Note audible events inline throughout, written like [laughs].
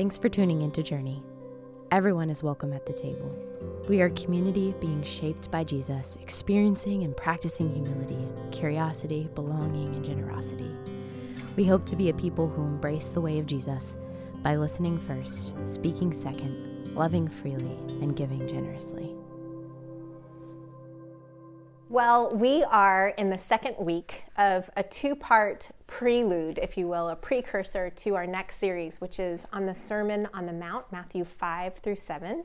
Thanks for tuning into Journey. Everyone is welcome at the table. We are a community being shaped by Jesus, experiencing and practicing humility, curiosity, belonging, and generosity. We hope to be a people who embrace the way of Jesus by listening first, speaking second, loving freely, and giving generously. Well, we are in the second week of a two part prelude, if you will, a precursor to our next series, which is on the Sermon on the Mount, Matthew 5 through 7.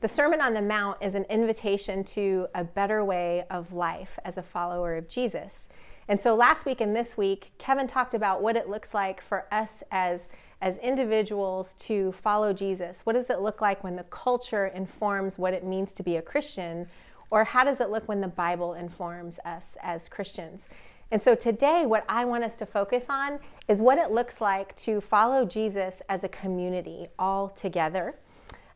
The Sermon on the Mount is an invitation to a better way of life as a follower of Jesus. And so last week and this week, Kevin talked about what it looks like for us as, as individuals to follow Jesus. What does it look like when the culture informs what it means to be a Christian? Or how does it look when the Bible informs us as Christians? And so today, what I want us to focus on is what it looks like to follow Jesus as a community all together.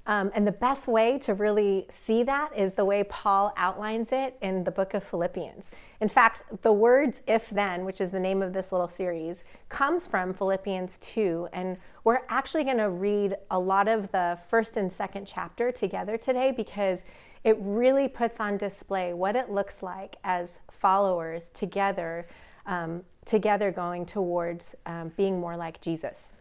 Um, and the best way to really see that is the way Paul outlines it in the book of Philippians. In fact, the words if then, which is the name of this little series, comes from Philippians 2. And we're actually going to read a lot of the first and second chapter together today because it really puts on display what it looks like as followers together, um, together going towards um, being more like Jesus.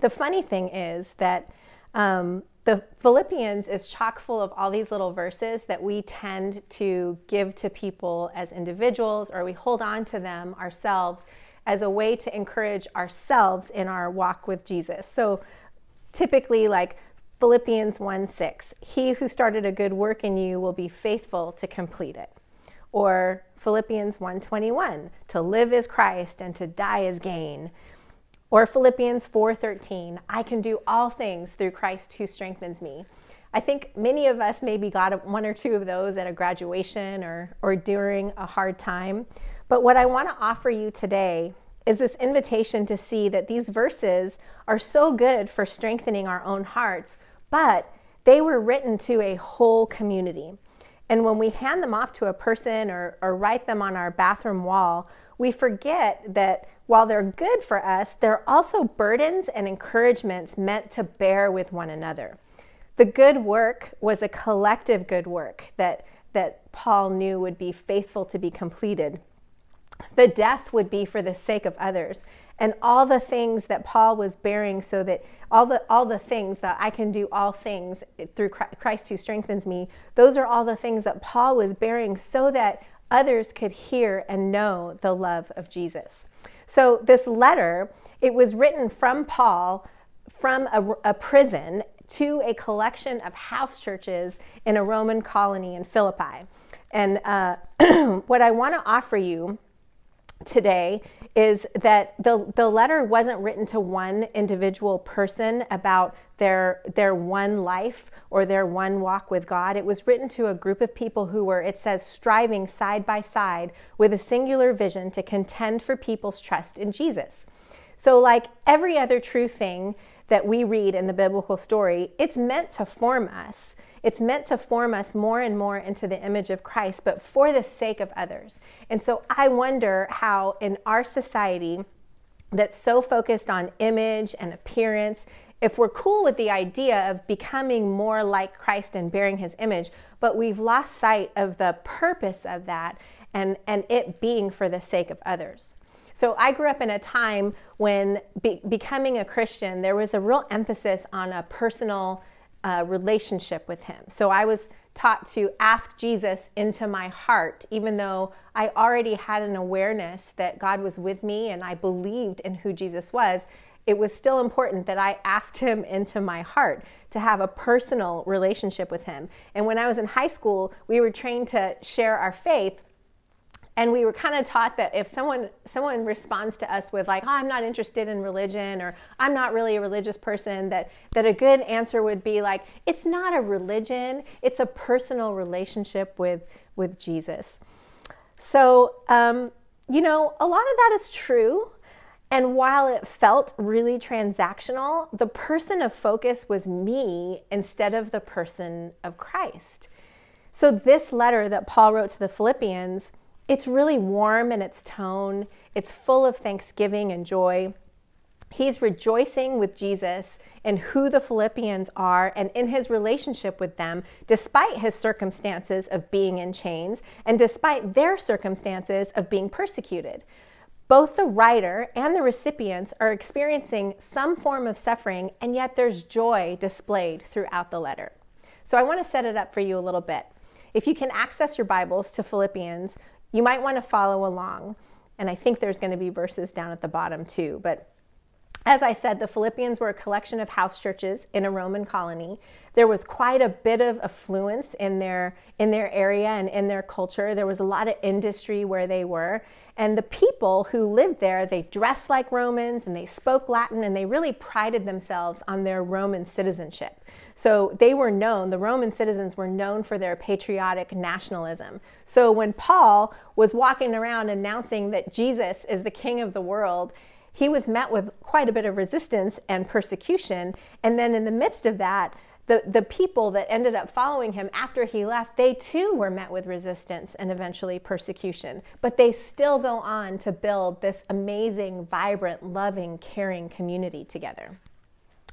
The funny thing is that um, the Philippians is chock full of all these little verses that we tend to give to people as individuals, or we hold on to them ourselves as a way to encourage ourselves in our walk with Jesus. So typically, like Philippians 1 6, he who started a good work in you will be faithful to complete it. Or Philippians 1:21, to live is Christ and to die is gain. Or Philippians 4:13, I can do all things through Christ who strengthens me. I think many of us maybe got one or two of those at a graduation or, or during a hard time. But what I want to offer you today is this invitation to see that these verses are so good for strengthening our own hearts, but they were written to a whole community. And when we hand them off to a person or, or write them on our bathroom wall, we forget that while they're good for us, they're also burdens and encouragements meant to bear with one another. The good work was a collective good work that, that Paul knew would be faithful to be completed the death would be for the sake of others. And all the things that paul was bearing so that all the all the things that i can do all things through christ who strengthens me those are all the things that paul was bearing so that others could hear and know the love of jesus. So this letter it was written from paul from a, a prison to a collection of house churches in a roman colony in philippi. And uh, [clears throat] what i want to offer you today is that the, the letter wasn't written to one individual person about their, their one life or their one walk with God. It was written to a group of people who were, it says, striving side by side with a singular vision to contend for people's trust in Jesus. So, like every other true thing that we read in the biblical story, it's meant to form us. It's meant to form us more and more into the image of Christ, but for the sake of others. And so I wonder how in our society that's so focused on image and appearance, if we're cool with the idea of becoming more like Christ and bearing his image, but we've lost sight of the purpose of that and, and it being for the sake of others. So I grew up in a time when be, becoming a Christian, there was a real emphasis on a personal relationship with Him. So I was taught to ask Jesus into my heart, even though I already had an awareness that God was with me and I believed in who Jesus was. It was still important that I asked him into my heart to have a personal relationship with him. And when I was in high school, we were trained to share our faith and we were kind of taught that if someone someone responds to us with like oh, i'm not interested in religion or i'm not really a religious person that that a good answer would be like it's not a religion it's a personal relationship with with jesus. So um, you know a lot of that is true. And while it felt really transactional the person of focus was me instead of the person of christ. So this letter that paul wrote to the philippians it's really warm in its tone. It's full of thanksgiving and joy. He's rejoicing with Jesus in who the Philippians are and in his relationship with them, despite his circumstances of being in chains and despite their circumstances of being persecuted. Both the writer and the recipients are experiencing some form of suffering, and yet there's joy displayed throughout the letter. So I want to set it up for you a little bit. If you can access your Bibles to Philippians, you might want to follow along. And I think there's going to be verses down at the bottom too. But as I said, the Philippians were a collection of house churches in a Roman colony. There was quite a bit of affluence in their in their area and in their culture. There was a lot of industry where they were, and the people who lived there, they dressed like Romans and they spoke Latin and they really prided themselves on their Roman citizenship. So they were known, the Roman citizens were known for their patriotic nationalism. So when Paul was walking around announcing that Jesus is the king of the world, he was met with quite a bit of resistance and persecution. And then in the midst of that, the, the people that ended up following him after he left, they too were met with resistance and eventually persecution. But they still go on to build this amazing, vibrant, loving, caring community together.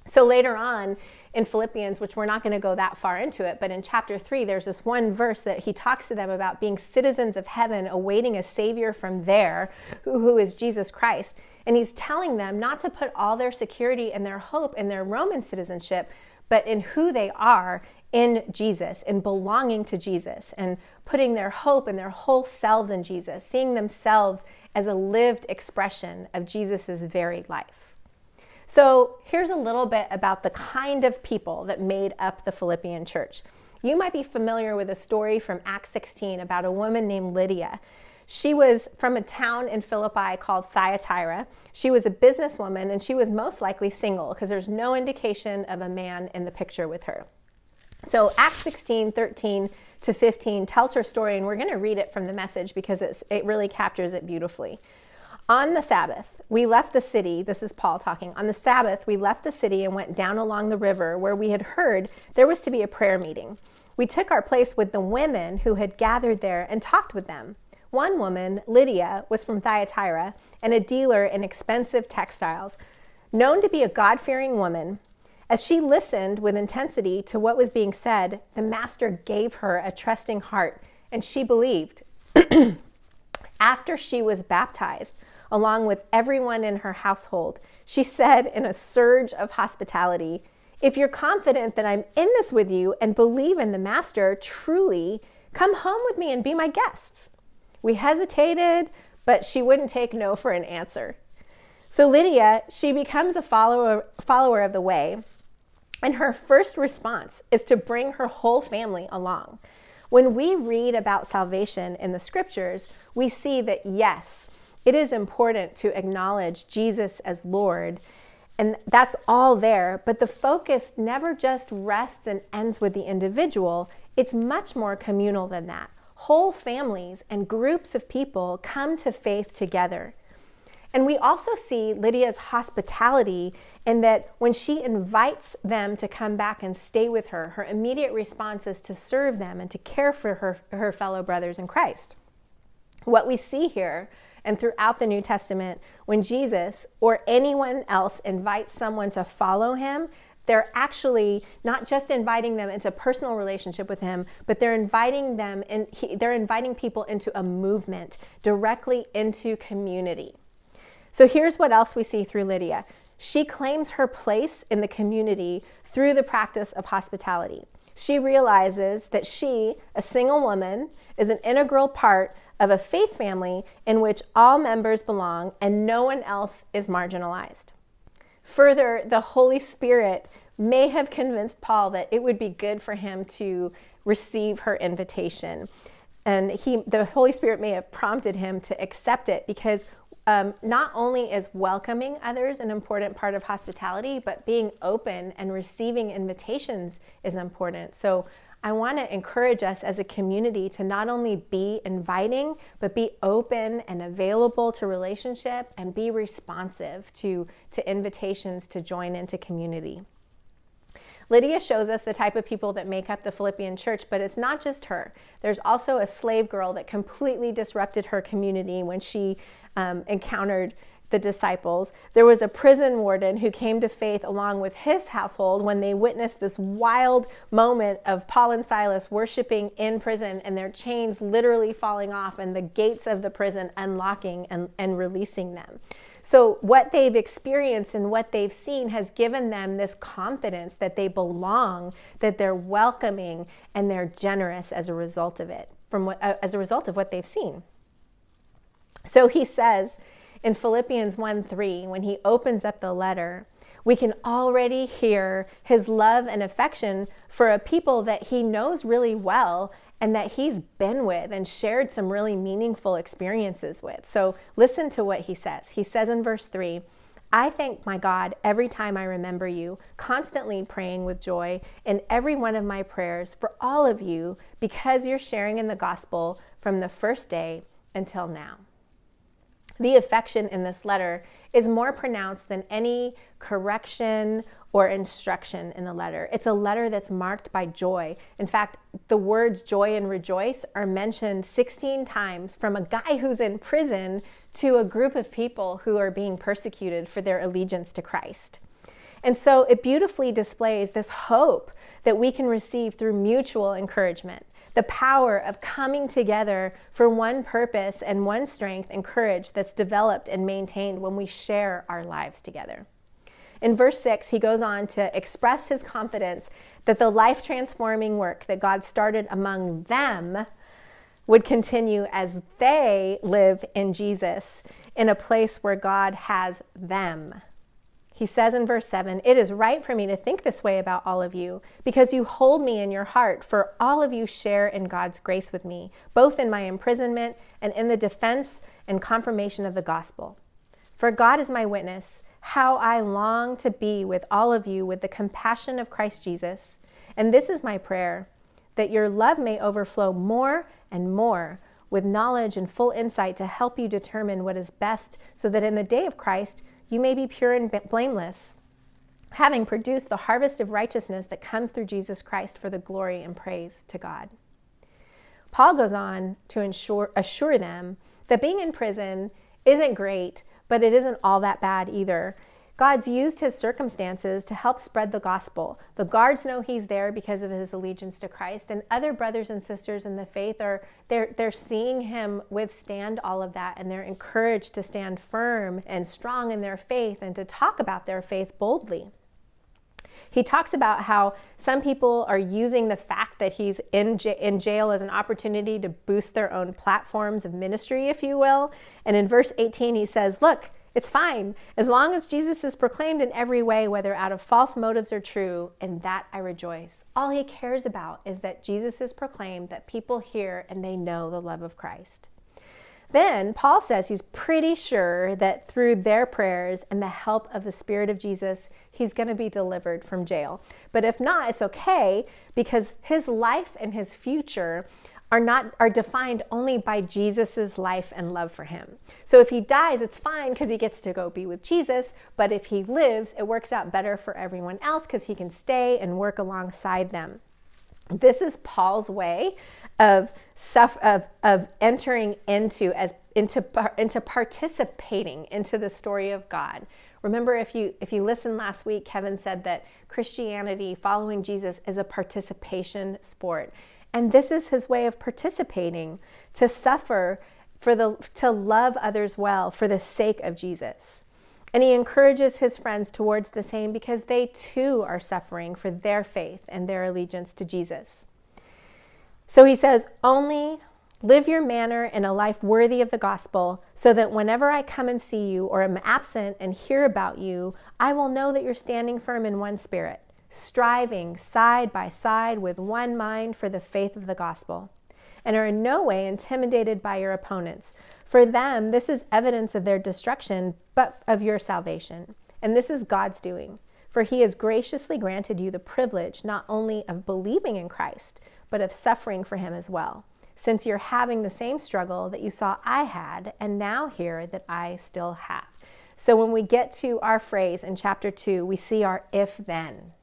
So later on in Philippians, which we're not going to go that far into it, but in chapter three, there's this one verse that he talks to them about being citizens of heaven, awaiting a Savior from there, who, who is Jesus Christ. And he's telling them not to put all their security and their hope in their Roman citizenship, but in who they are in Jesus, in belonging to Jesus, and putting their hope and their whole selves in Jesus, seeing themselves as a lived expression of Jesus' very life. So, here's a little bit about the kind of people that made up the Philippian church. You might be familiar with a story from Acts 16 about a woman named Lydia. She was from a town in Philippi called Thyatira. She was a businesswoman and she was most likely single because there's no indication of a man in the picture with her. So, Acts 16 13 to 15 tells her story, and we're going to read it from the message because it really captures it beautifully. On the Sabbath, we left the city. This is Paul talking. On the Sabbath, we left the city and went down along the river where we had heard there was to be a prayer meeting. We took our place with the women who had gathered there and talked with them. One woman, Lydia, was from Thyatira and a dealer in expensive textiles. Known to be a God fearing woman, as she listened with intensity to what was being said, the Master gave her a trusting heart, and she believed. [clears throat] After she was baptized, along with everyone in her household, she said in a surge of hospitality, If you're confident that I'm in this with you and believe in the Master truly, come home with me and be my guests. We hesitated, but she wouldn't take no for an answer. So Lydia, she becomes a follower, follower of the way, and her first response is to bring her whole family along. When we read about salvation in the scriptures, we see that yes, it is important to acknowledge Jesus as Lord, and that's all there, but the focus never just rests and ends with the individual, it's much more communal than that whole families and groups of people come to faith together. And we also see Lydia's hospitality in that when she invites them to come back and stay with her, her immediate response is to serve them and to care for her, her fellow brothers in Christ. What we see here and throughout the New Testament, when Jesus or anyone else invites someone to follow him, they're actually not just inviting them into personal relationship with him but they're inviting them and they're inviting people into a movement directly into community. So here's what else we see through lydia. She claims her place in the community through the practice of hospitality. She realizes that she a single woman is an integral part of a faith family in which all members belong and no one else is marginalized Further, the Holy Spirit may have convinced Paul that it would be good for him to receive her invitation. And he, the Holy Spirit may have prompted him to accept it because um, not only is welcoming others an important part of hospitality, but being open and receiving invitations is important. So I want to encourage us as a community to not only be inviting, but be open and available to relationship and be responsive to, to invitations to join into community. Lydia shows us the type of people that make up the Philippian church, but it's not just her. There's also a slave girl that completely disrupted her community when she um, encountered the disciples. There was a prison warden who came to faith along with his household when they witnessed this wild moment of Paul and Silas worshiping in prison and their chains literally falling off and the gates of the prison unlocking and, and releasing them. So, what they've experienced and what they've seen has given them this confidence that they belong, that they're welcoming, and they're generous as a result of it, from what, uh, as a result of what they've seen. So he says in Philippians 1 3, when he opens up the letter, we can already hear his love and affection for a people that he knows really well and that he's been with and shared some really meaningful experiences with. So listen to what he says. He says in verse 3 I thank my God every time I remember you, constantly praying with joy in every one of my prayers for all of you because you're sharing in the gospel from the first day until now. The affection in this letter is more pronounced than any correction or instruction in the letter. It's a letter that's marked by joy. In fact, the words joy and rejoice are mentioned 16 times from a guy who's in prison to a group of people who are being persecuted for their allegiance to Christ. And so it beautifully displays this hope that we can receive through mutual encouragement the power of coming together for one purpose and one strength and courage that's developed and maintained when we share our lives together. In verse 6, he goes on to express his confidence that the life transforming work that God started among them would continue as they live in Jesus in a place where God has them. He says in verse 7 It is right for me to think this way about all of you, because you hold me in your heart, for all of you share in God's grace with me, both in my imprisonment and in the defense and confirmation of the gospel. For God is my witness, how I long to be with all of you with the compassion of Christ Jesus. And this is my prayer that your love may overflow more and more with knowledge and full insight to help you determine what is best, so that in the day of Christ, you may be pure and blameless, having produced the harvest of righteousness that comes through Jesus Christ for the glory and praise to God. Paul goes on to ensure, assure them that being in prison isn't great, but it isn't all that bad either. God's used his circumstances to help spread the gospel. The guards know he's there because of his allegiance to Christ, and other brothers and sisters in the faith are they're they're seeing him withstand all of that and they're encouraged to stand firm and strong in their faith and to talk about their faith boldly. He talks about how some people are using the fact that he's in, j- in jail as an opportunity to boost their own platforms of ministry, if you will. And in verse 18, he says, Look, it's fine as long as Jesus is proclaimed in every way, whether out of false motives or true, and that I rejoice. All he cares about is that Jesus is proclaimed, that people hear and they know the love of Christ. Then Paul says he's pretty sure that through their prayers and the help of the Spirit of Jesus, he's going to be delivered from jail. But if not, it's okay because his life and his future are not are defined only by Jesus's life and love for him. So if he dies, it's fine because he gets to go be with Jesus, but if he lives, it works out better for everyone else because he can stay and work alongside them. This is Paul's way of of, of entering into as into into participating into the story of God. Remember if you if you listened last week Kevin said that Christianity following Jesus is a participation sport. And this is his way of participating to suffer for the to love others well for the sake of Jesus. And he encourages his friends towards the same because they too are suffering for their faith and their allegiance to Jesus. So he says, Only live your manner in a life worthy of the gospel, so that whenever I come and see you or am absent and hear about you, I will know that you're standing firm in one spirit striving side by side with one mind for the faith of the gospel, and are in no way intimidated by your opponents. For them, this is evidence of their destruction, but of your salvation. And this is God's doing. For he has graciously granted you the privilege not only of believing in Christ, but of suffering for him as well, since you're having the same struggle that you saw I had, and now hear that I still have. So when we get to our phrase in chapter 2, we see our if then.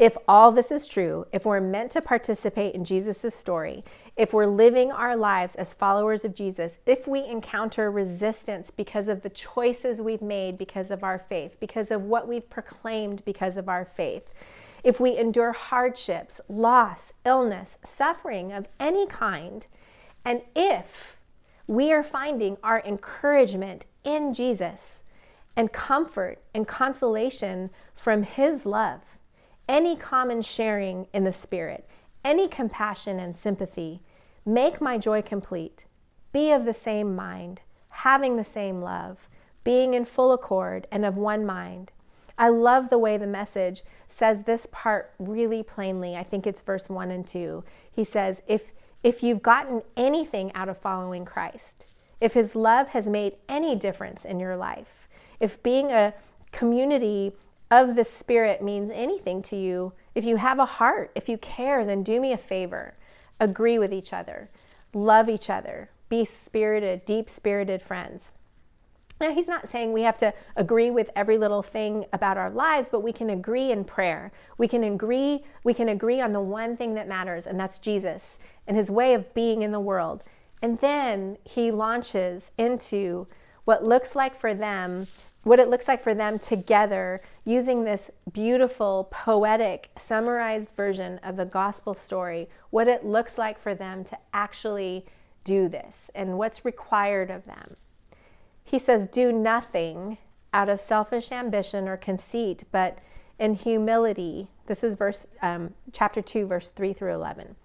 If all this is true, if we're meant to participate in Jesus' story, if we're living our lives as followers of Jesus, if we encounter resistance because of the choices we've made because of our faith, because of what we've proclaimed because of our faith, if we endure hardships, loss, illness, suffering of any kind, and if we are finding our encouragement in Jesus and comfort and consolation from His love, any common sharing in the Spirit, any compassion and sympathy. Make my joy complete. Be of the same mind, having the same love, being in full accord and of one mind. I love the way the message says this part really plainly. I think it's verse 1 and 2. He says, If, if you've gotten anything out of following Christ, if his love has made any difference in your life, if being a community of the Spirit means anything to you, if you have a heart, if you care, then do me a favor. Agree with each other, love each other, be spirited, deep spirited friends. Now, he's not saying we have to agree with every little thing about our lives, but we can agree in prayer. We can agree, we can agree on the one thing that matters, and that's Jesus and his way of being in the world. And then he launches into what looks like for them what it looks like for them together using this beautiful, poetic, summarized version of the gospel story, what it looks like for them to actually do this and what's required of them. He says, Do nothing out of selfish ambition or conceit, but in humility. This is verse um, chapter 2, verse 3 through 11.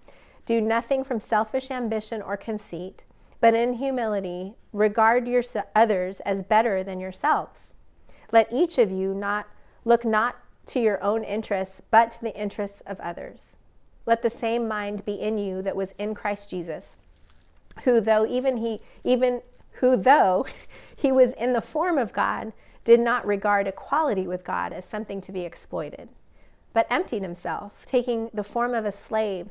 Do nothing from selfish ambition or conceit but in humility regard your others as better than yourselves. Let each of you not look not to your own interests, but to the interests of others. Let the same mind be in you that was in Christ Jesus, who though even he even who though [laughs] he was in the form of God, did not regard equality with God as something to be exploited, but emptied himself, taking the form of a slave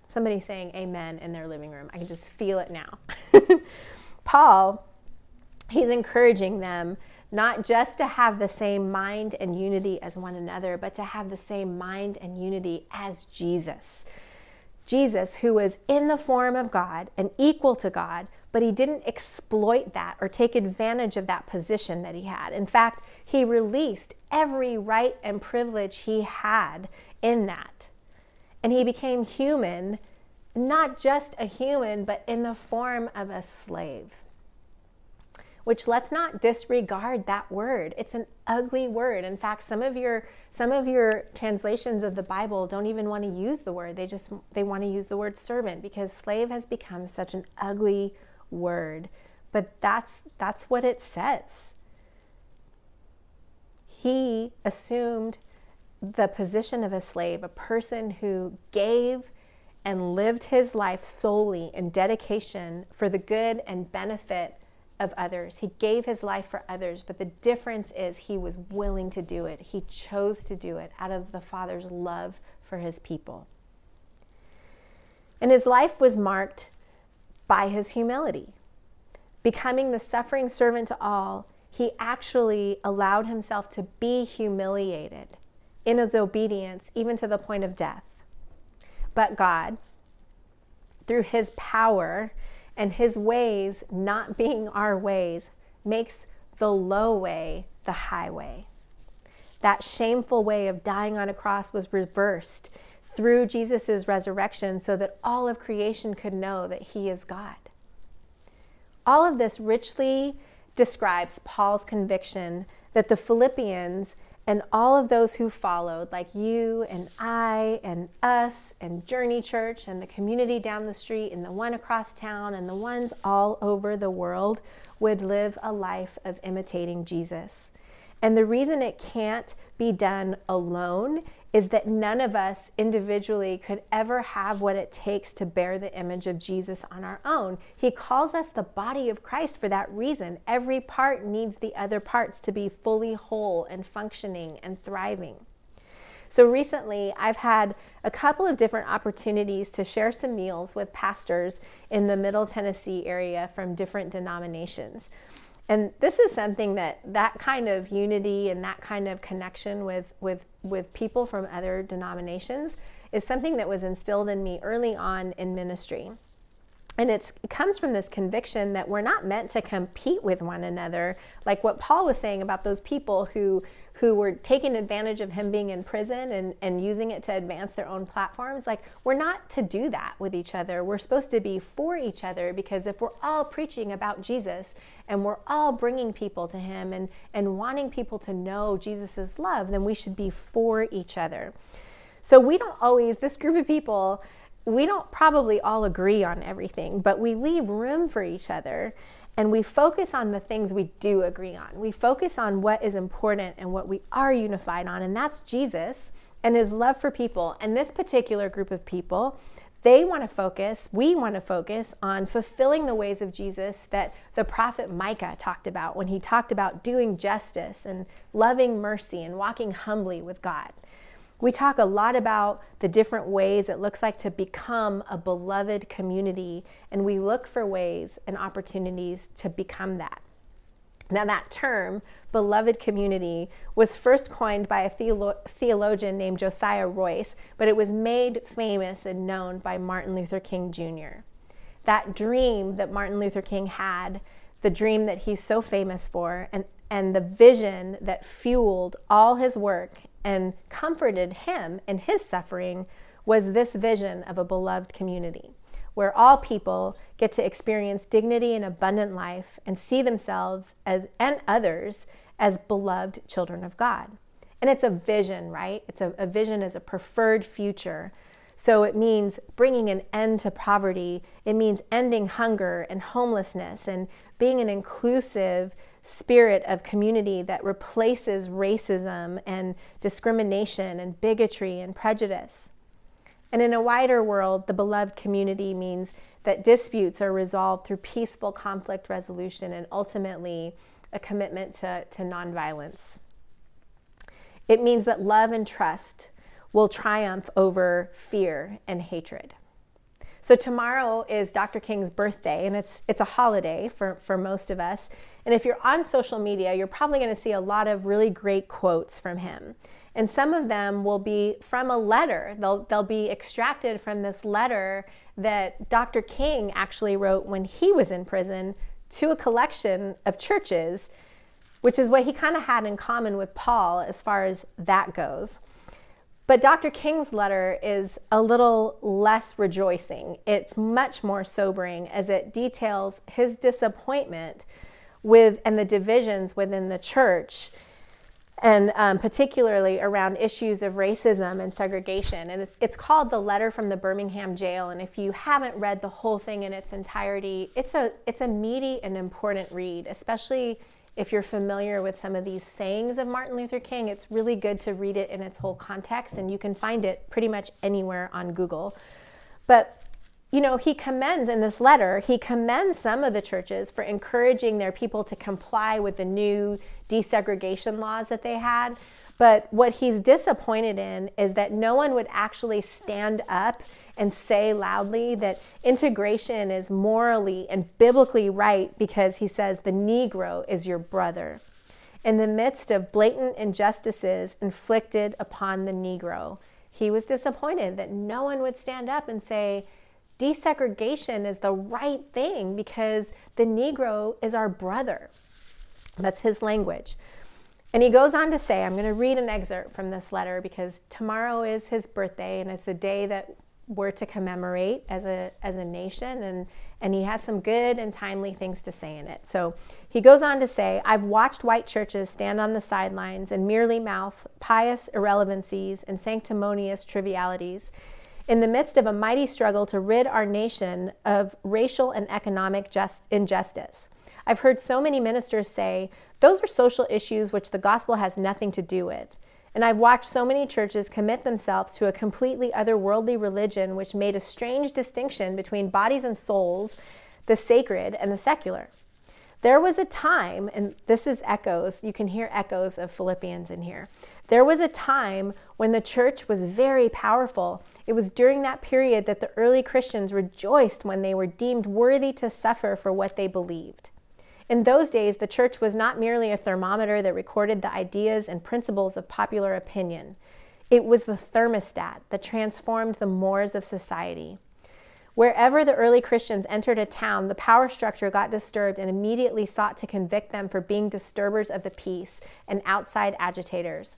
somebody saying amen in their living room. I can just feel it now. [laughs] Paul, he's encouraging them not just to have the same mind and unity as one another, but to have the same mind and unity as Jesus. Jesus, who was in the form of God and equal to God, but he didn't exploit that or take advantage of that position that he had. In fact, he released every right and privilege he had in that. And he became human, not just a human, but in the form of a slave. Which let's not disregard that word. It's an ugly word. In fact, some of your some of your translations of the Bible don't even want to use the word. They just they want to use the word servant because slave has become such an ugly word. But that's that's what it says. He assumed the position of a slave, a person who gave and lived his life solely in dedication for the good and benefit of others. He gave his life for others, but the difference is he was willing to do it. He chose to do it out of the Father's love for his people. And his life was marked by his humility. Becoming the suffering servant to all, he actually allowed himself to be humiliated in his obedience, even to the point of death. But God, through his power and his ways not being our ways, makes the low way the highway. That shameful way of dying on a cross was reversed through Jesus' resurrection so that all of creation could know that he is God. All of this richly describes Paul's conviction that the Philippians and all of those who followed, like you and I and us and Journey Church and the community down the street and the one across town and the ones all over the world, would live a life of imitating Jesus. And the reason it can't be done alone is that none of us individually could ever have what it takes to bear the image of Jesus on our own. He calls us the body of Christ for that reason. Every part needs the other parts to be fully whole and functioning and thriving. So recently, I've had a couple of different opportunities to share some meals with pastors in the Middle Tennessee area from different denominations. And this is something that that kind of unity and that kind of connection with with with people from other denominations is something that was instilled in me early on in ministry. And it comes from this conviction that we're not meant to compete with one another, like what Paul was saying about those people who who were taking advantage of him being in prison and, and using it to advance their own platforms. Like, we're not to do that with each other. We're supposed to be for each other because if we're all preaching about Jesus and we're all bringing people to him and, and wanting people to know Jesus' love, then we should be for each other. So, we don't always, this group of people, we don't probably all agree on everything, but we leave room for each other and we focus on the things we do agree on. We focus on what is important and what we are unified on, and that's Jesus and his love for people. And this particular group of people, they want to focus, we want to focus on fulfilling the ways of Jesus that the prophet Micah talked about when he talked about doing justice and loving mercy and walking humbly with God. We talk a lot about the different ways it looks like to become a beloved community, and we look for ways and opportunities to become that. Now, that term, beloved community, was first coined by a theolo- theologian named Josiah Royce, but it was made famous and known by Martin Luther King Jr. That dream that Martin Luther King had, the dream that he's so famous for, and, and the vision that fueled all his work and comforted him in his suffering was this vision of a beloved community where all people get to experience dignity and abundant life and see themselves as and others as beloved children of God. And it's a vision, right? It's a, a vision as a preferred future. So it means bringing an end to poverty. It means ending hunger and homelessness and being an inclusive spirit of community that replaces racism and discrimination and bigotry and prejudice. And in a wider world, the beloved community means that disputes are resolved through peaceful conflict resolution and ultimately a commitment to, to nonviolence. It means that love and trust will triumph over fear and hatred. So tomorrow is Dr. King's birthday, and it's it's a holiday for, for most of us. And if you're on social media, you're probably going to see a lot of really great quotes from him. And some of them will be from a letter. They'll they'll be extracted from this letter that Dr. King actually wrote when he was in prison to a collection of churches, which is what he kind of had in common with Paul as far as that goes. But Dr. King's letter is a little less rejoicing. It's much more sobering as it details his disappointment with and the divisions within the church, and um, particularly around issues of racism and segregation. And it's called the letter from the Birmingham jail. And if you haven't read the whole thing in its entirety, it's a it's a meaty and important read, especially if you're familiar with some of these sayings of Martin Luther King, it's really good to read it in its whole context, and you can find it pretty much anywhere on Google. But you know, he commends in this letter, he commends some of the churches for encouraging their people to comply with the new desegregation laws that they had. But what he's disappointed in is that no one would actually stand up and say loudly that integration is morally and biblically right because he says the Negro is your brother. In the midst of blatant injustices inflicted upon the Negro, he was disappointed that no one would stand up and say, desegregation is the right thing because the Negro is our brother. That's his language. And he goes on to say, I'm going to read an excerpt from this letter because tomorrow is his birthday and it's a day that we're to commemorate as a, as a nation. And, and he has some good and timely things to say in it. So he goes on to say, I've watched white churches stand on the sidelines and merely mouth pious irrelevancies and sanctimonious trivialities in the midst of a mighty struggle to rid our nation of racial and economic just injustice. I've heard so many ministers say, those are social issues which the gospel has nothing to do with. And I've watched so many churches commit themselves to a completely otherworldly religion which made a strange distinction between bodies and souls, the sacred and the secular. There was a time, and this is echoes, you can hear echoes of Philippians in here. There was a time when the church was very powerful. It was during that period that the early Christians rejoiced when they were deemed worthy to suffer for what they believed. In those days, the church was not merely a thermometer that recorded the ideas and principles of popular opinion. It was the thermostat that transformed the mores of society. Wherever the early Christians entered a town, the power structure got disturbed and immediately sought to convict them for being disturbers of the peace and outside agitators.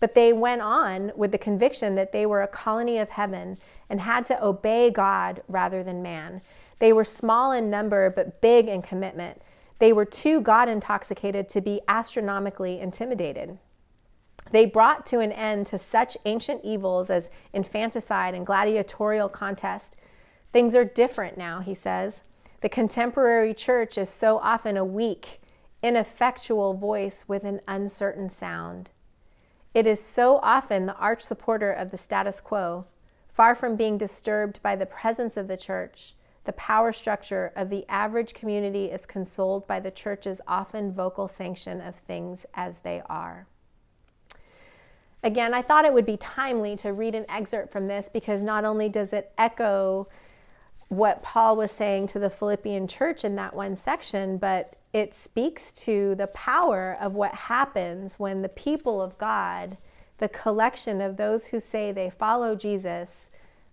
But they went on with the conviction that they were a colony of heaven and had to obey God rather than man. They were small in number but big in commitment. They were too God intoxicated to be astronomically intimidated. They brought to an end to such ancient evils as infanticide and gladiatorial contest Things are different now, he says. The contemporary church is so often a weak, ineffectual voice with an uncertain sound. It is so often the arch supporter of the status quo, far from being disturbed by the presence of the church. The power structure of the average community is consoled by the church's often vocal sanction of things as they are. Again, I thought it would be timely to read an excerpt from this because not only does it echo what Paul was saying to the Philippian church in that one section, but it speaks to the power of what happens when the people of God, the collection of those who say they follow Jesus,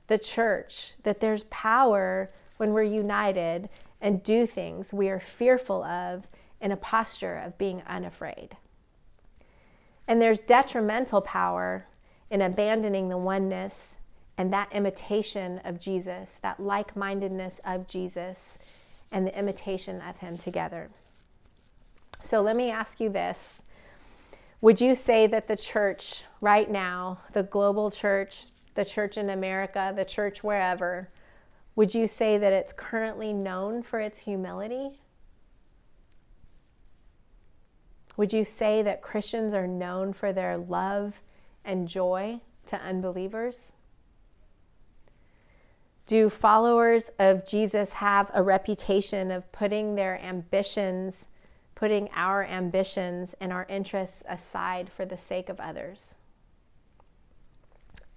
the church, that there's power when we're united and do things we are fearful of in a posture of being unafraid. And there's detrimental power in abandoning the oneness and that imitation of Jesus, that like mindedness of Jesus, and the imitation of Him together. So let me ask you this Would you say that the church right now, the global church, the church in America, the church wherever, would you say that it's currently known for its humility? Would you say that Christians are known for their love and joy to unbelievers? Do followers of Jesus have a reputation of putting their ambitions, putting our ambitions and our interests aside for the sake of others?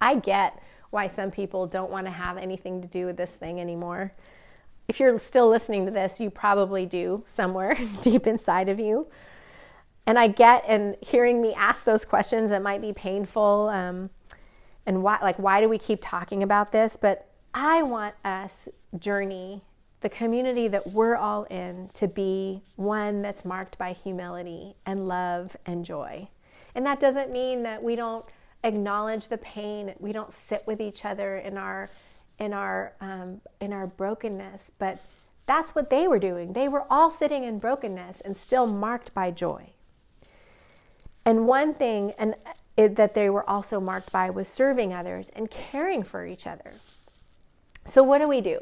I get why some people don't want to have anything to do with this thing anymore. If you're still listening to this, you probably do somewhere [laughs] deep inside of you. And I get, and hearing me ask those questions, it might be painful. Um, and why, like, why do we keep talking about this? But I want us, Journey, the community that we're all in, to be one that's marked by humility and love and joy. And that doesn't mean that we don't acknowledge the pain, we don't sit with each other in our in our um, in our brokenness, but that's what they were doing. They were all sitting in brokenness and still marked by joy. And one thing and it, that they were also marked by was serving others and caring for each other. So what do we do?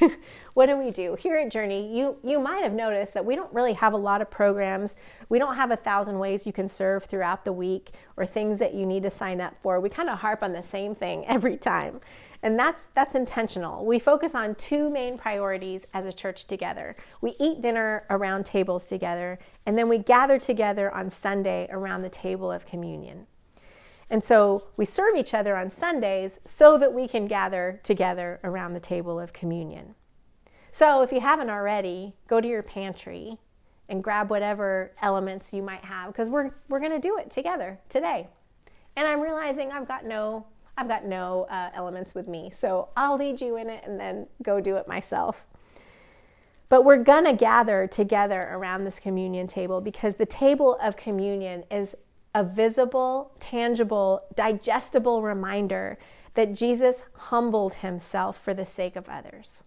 [laughs] what do we do here at Journey? You you might have noticed that we don't really have a lot of programs. We don't have a thousand ways you can serve throughout the week or things that you need to sign up for. We kind of harp on the same thing [laughs] every time. And that's that's intentional. We focus on two main priorities as a church together. We eat dinner around tables together, and then we gather together on Sunday around the table of communion. And so we serve each other on Sundays so that we can gather together around the table of communion. So if you haven't already, go to your pantry and grab whatever elements you might have because we're, we're going to do it together today. And I'm realizing I've got no I've got no uh, elements with me, so I'll lead you in it and then go do it myself. But we're gonna gather together around this communion table because the table of communion is a visible, tangible, digestible reminder that Jesus humbled himself for the sake of others.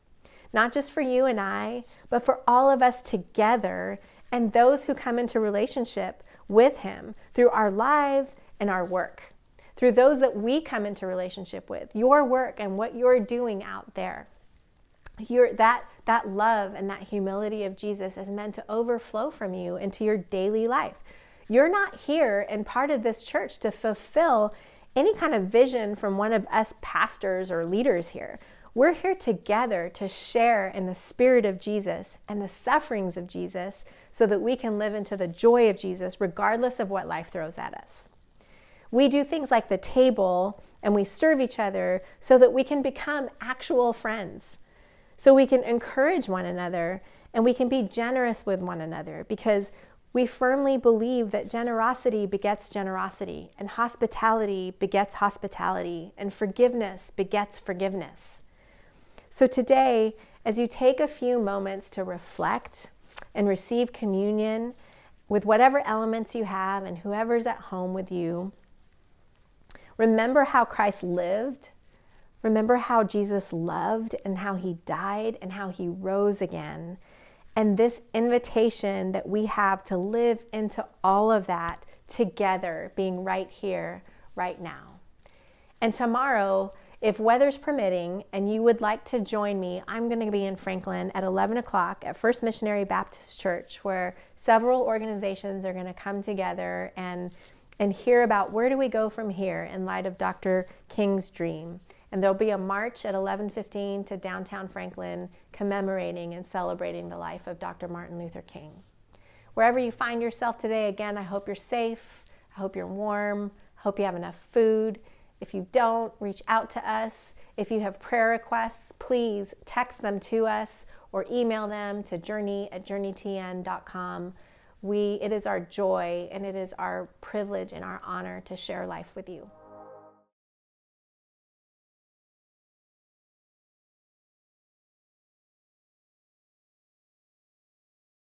Not just for you and I, but for all of us together and those who come into relationship with him through our lives and our work. Through those that we come into relationship with, your work and what you're doing out there. Your, that, that love and that humility of Jesus is meant to overflow from you into your daily life You're not here and part of this church to fulfill any kind of vision from one of us pastors or leaders here. We're here together to share in the spirit of Jesus and the sufferings of Jesus so that we can live into the joy of Jesus regardless of what life throws at us. We do things like the table and we serve each other so that we can become actual friends, so we can encourage one another and we can be generous with one another because we firmly believe that generosity begets generosity, and hospitality begets hospitality, and forgiveness begets forgiveness. So today, as you take a few moments to reflect and receive communion with whatever elements you have and whoever's at home with you, remember how Christ lived. Remember how Jesus loved and how he died and how he rose again and this invitation that we have to live into all of that together, being right here, right now. And tomorrow, if weather's permitting and you would like to join me, I'm going to be in Franklin at 11 o'clock at First Missionary Baptist Church, where several organizations are going to come together and, and hear about where do we go from here in light of Dr. King's dream. And there'll be a march at 11:15 to downtown Franklin commemorating and celebrating the life of Dr. Martin Luther King. Wherever you find yourself today, again, I hope you're safe. I hope you're warm. I hope you have enough food. If you don't, reach out to us. If you have prayer requests, please text them to us or email them to journey at journeytn.com. We, it is our joy and it is our privilege and our honor to share life with you.